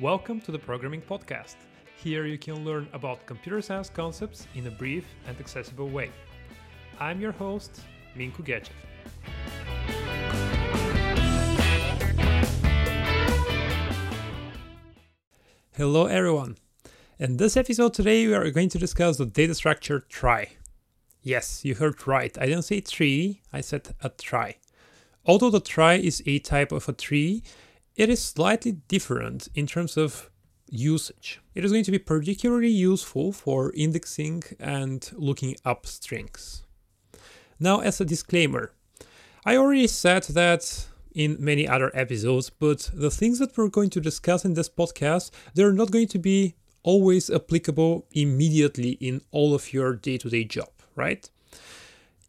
Welcome to the Programming Podcast. Here you can learn about computer science concepts in a brief and accessible way. I'm your host, Minko Gechev. Hello everyone. In this episode today we are going to discuss the data structure trie. Yes, you heard right. I didn't say tree, I said a trie. Although the trie is a type of a tree, it is slightly different in terms of usage. It is going to be particularly useful for indexing and looking up strings. Now, as a disclaimer, I already said that in many other episodes, but the things that we're going to discuss in this podcast, they're not going to be always applicable immediately in all of your day-to-day job, right?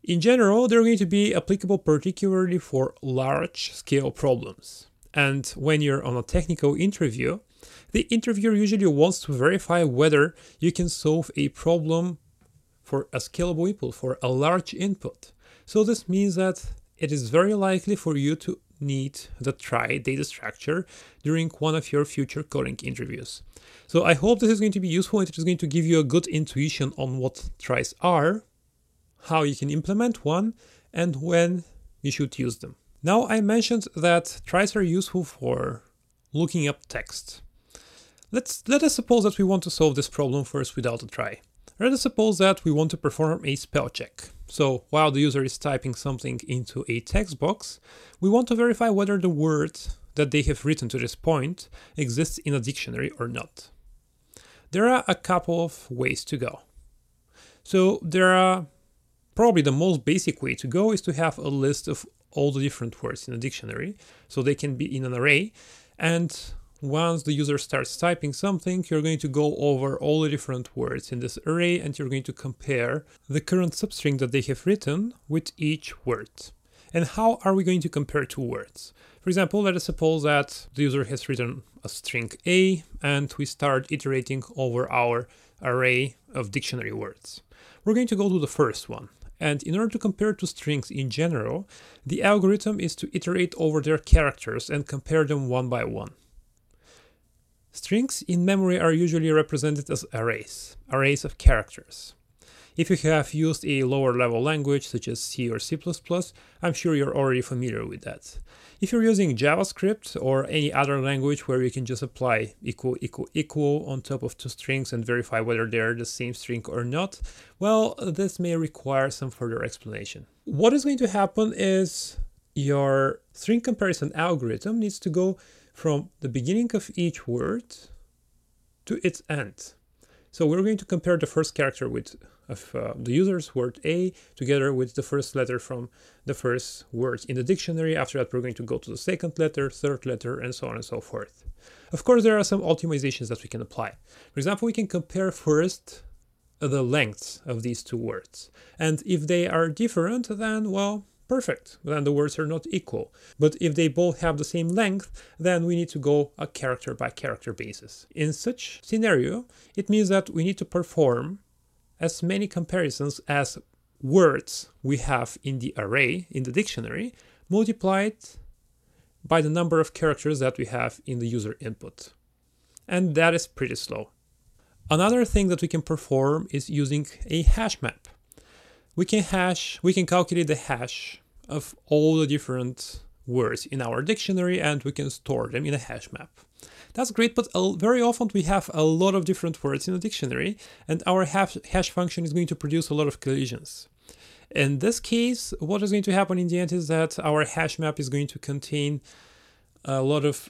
In general, they're going to be applicable particularly for large scale problems. And when you're on a technical interview, the interviewer usually wants to verify whether you can solve a problem for a scalable input, for a large input. So this means that it is very likely for you to need the trie data structure during one of your future coding interviews. So I hope this is going to be useful and it is going to give you a good intuition on what tries are, how you can implement one, and when you should use them. Now I mentioned that tries are useful for looking up text. Let's let us suppose that we want to solve this problem first without a trie. Let us suppose that we want to perform a spell check. So while the user is typing something into a text box, we want to verify whether the word that they have written to this point exists in a dictionary or not. There are a couple of ways to go. So there are probably the most basic way to go is to have a list of all the different words in a dictionary so they can be in an array and once the user starts typing something, you're going to go over all the different words in this array and you're going to compare the current substring that they have written with each word. And how are we going to compare two words? For example, let us suppose that the user has written a string A and we start iterating over our array of dictionary words. We're going to go to the first one. And in order to compare two strings in general, the algorithm is to iterate over their characters and compare them one by one. Strings in memory are usually represented as arrays, arrays of characters. If you have used a lower level language such as C or C++, I'm sure you're already familiar with that. If you're using JavaScript or any other language where you can just apply equal equal equal on top of two strings and verify whether they're the same string or not, well, this may require some further explanation. What is going to happen is your string comparison algorithm needs to go from the beginning of each word to its end. So we're going to compare the first character with of uh, the user's word A together with the first letter from the first word in the dictionary. After that, we're going to go to the second letter, third letter, and so on and so forth. Of course, there are some optimizations that we can apply. For example, we can compare first the lengths of these two words. And if they are different, then, well, perfect, then the words are not equal. But if they both have the same length, then we need to go a character by character basis. In such scenario, it means that we need to perform as many comparisons as words we have in the array, in the dictionary, multiplied by the number of characters that we have in the user input. And that is pretty slow. Another thing that we can perform is using a hash map. We can hash, we can calculate the hash of all the different words in our dictionary and we can store them in a hash map. That's great, but very often we have a lot of different words in a dictionary and our hash function is going to produce a lot of collisions. In this case, what is going to happen in the end is that our hash map is going to contain a lot of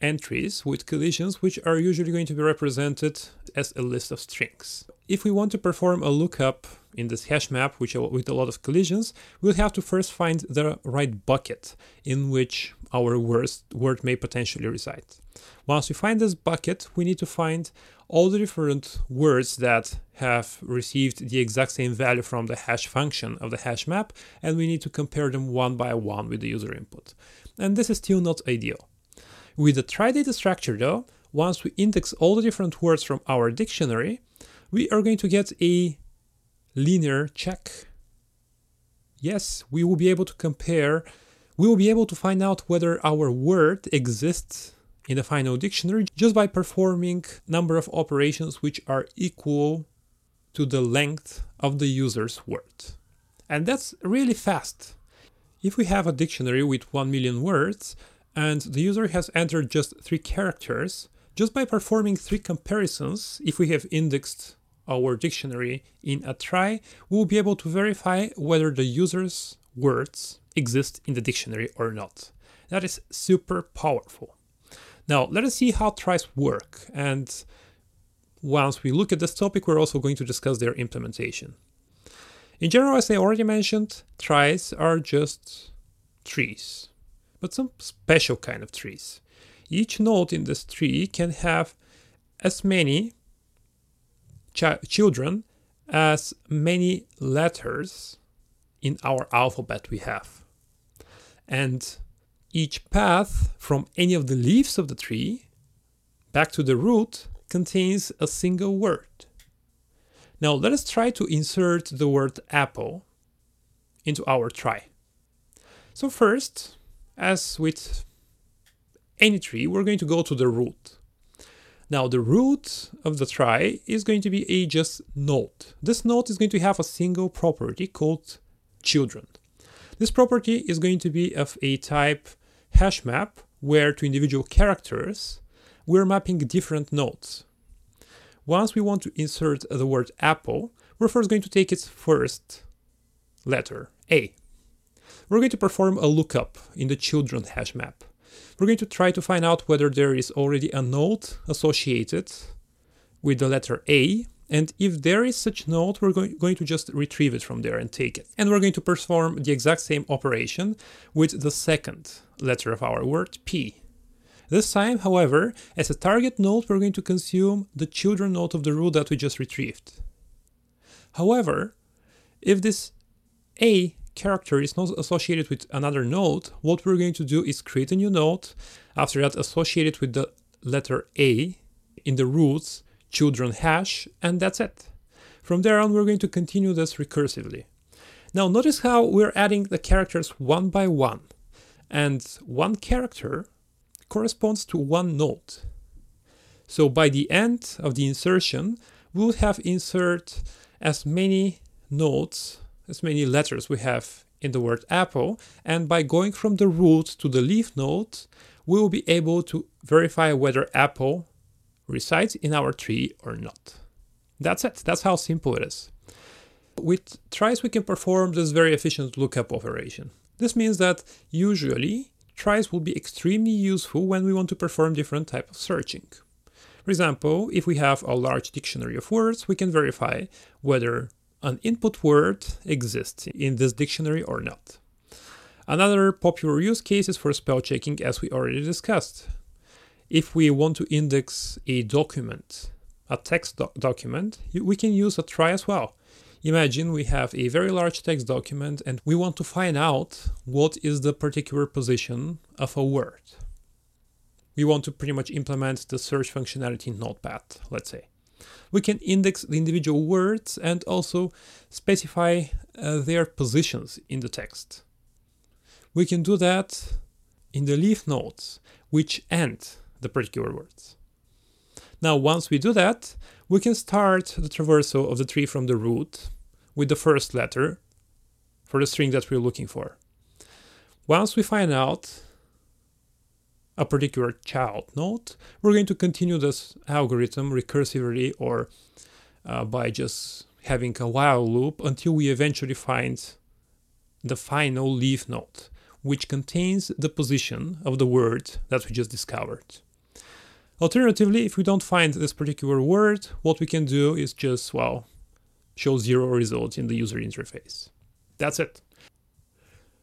entries with collisions, which are usually going to be represented as a list of strings. If we want to perform a lookup in this hash map, which uh, with a lot of collisions, we'll have to first find the right bucket in which our worst word may potentially reside. Once we find this bucket, we need to find all the different words that have received the exact same value from the hash function of the hash map, and we need to compare them one by one with the user input. And this is still not ideal. With the trie data structure though, once we index all the different words from our dictionary, we are going to get a linear check. Yes, we will be able to compare, we will be able to find out whether our word exists in the final dictionary just by performing number of operations which are equal to the length of the user's word. And that's really fast. If we have a dictionary with 1 million words and the user has entered just 3 characters, just by performing 3 comparisons, if we have indexed our dictionary in a trie, we'll be able to verify whether the user's words exist in the dictionary or not. That is super powerful. Now, let us see how tries work. And once we look at this topic, we're also going to discuss their implementation. In general, as I already mentioned, tries are just trees, but some special kind of trees. Each node in this tree can have as many ch- children as many letters in our alphabet we have. And each path from any of the leaves of the tree back to the root contains a single word. Now let us try to insert the word apple into our trie. So first, as with any tree, we're going to go to the root. Now the root of the trie is going to be a just node. This node is going to have a single property called children. This property is going to be of a type hash map where to individual characters we're mapping different nodes. Once we want to insert the word apple, we're first going to take its first letter, A. We're going to perform a lookup in the children hash map. We're going to try to find out whether there is already a node associated with the letter A and if there is such node, we're going, going to just retrieve it from there and take it. And we're going to perform the exact same operation with the second letter of our word, P. This time, however, as a target node, we're going to consume the children node of the root that we just retrieved. However, if this A character is not associated with another node, what we're going to do is create a new node, after that associated with the letter A in the roots children hash, and that's it. From there on, we're going to continue this recursively. Now, notice how we're adding the characters one by one, and one character corresponds to one node. So by the end of the insertion, we'll have insert as many nodes, as many letters we have in the word apple, and by going from the root to the leaf node, we will be able to verify whether apple resides in our tree or not. That's it. That's how simple it is. With tries, we can perform this very efficient lookup operation. This means that usually tries will be extremely useful when we want to perform different type of searching. For example, if we have a large dictionary of words, we can verify whether an input word exists in this dictionary or not. Another popular use case is for spell checking as we already discussed if we want to index a document, a text doc- document, we can use a trie as well. Imagine we have a very large text document and we want to find out what is the particular position of a word. We want to pretty much implement the search functionality in Notepad, let's say. We can index the individual words and also specify uh, their positions in the text. We can do that in the leaf nodes, which end the particular words. Now, once we do that, we can start the traversal of the tree from the root with the first letter for the string that we're looking for. Once we find out a particular child node, we're going to continue this algorithm recursively or uh, by just having a while loop until we eventually find the final leaf node, which contains the position of the word that we just discovered. Alternatively, if we don't find this particular word, what we can do is just, well, show zero results in the user interface. That's it.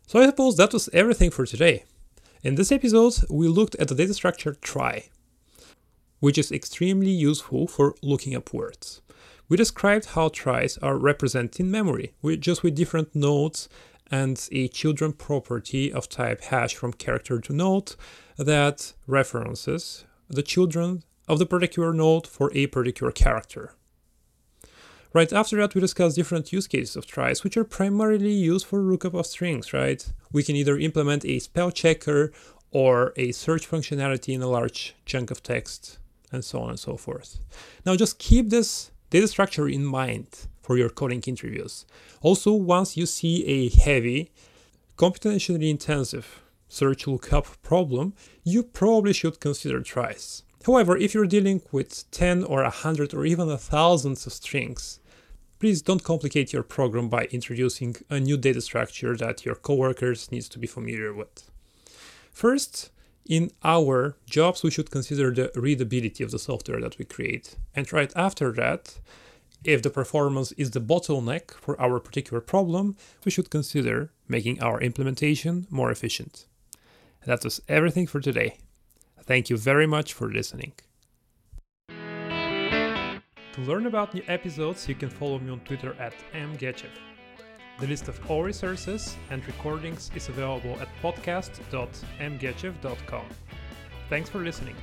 So I suppose that was everything for today. In this episode, we looked at the data structure trie, which is extremely useful for looking up words. We described how tries are represented in memory, with just with different nodes and a children property of type hash from character to node that references the children of the particular node for a particular character. Right after that, we discuss different use cases of tries, which are primarily used for lookup of strings, right? We can either implement a spell checker or a search functionality in a large chunk of text, and so on and so forth. Now just keep this data structure in mind for your coding interviews. Also, once you see a heavy, computationally intensive search lookup problem, you probably should consider tries. However, if you're dealing with 10 or 100 or even thousands of strings, please don't complicate your program by introducing a new data structure that your coworkers needs to be familiar with. First, in our jobs, we should consider the readability of the software that we create. And right after that, if the performance is the bottleneck for our particular problem, we should consider making our implementation more efficient. That was everything for today. Thank you very much for listening. To learn about new episodes, you can follow me on Twitter at mgechev. The list of all resources and recordings is available at podcast.mgechev.com. Thanks for listening.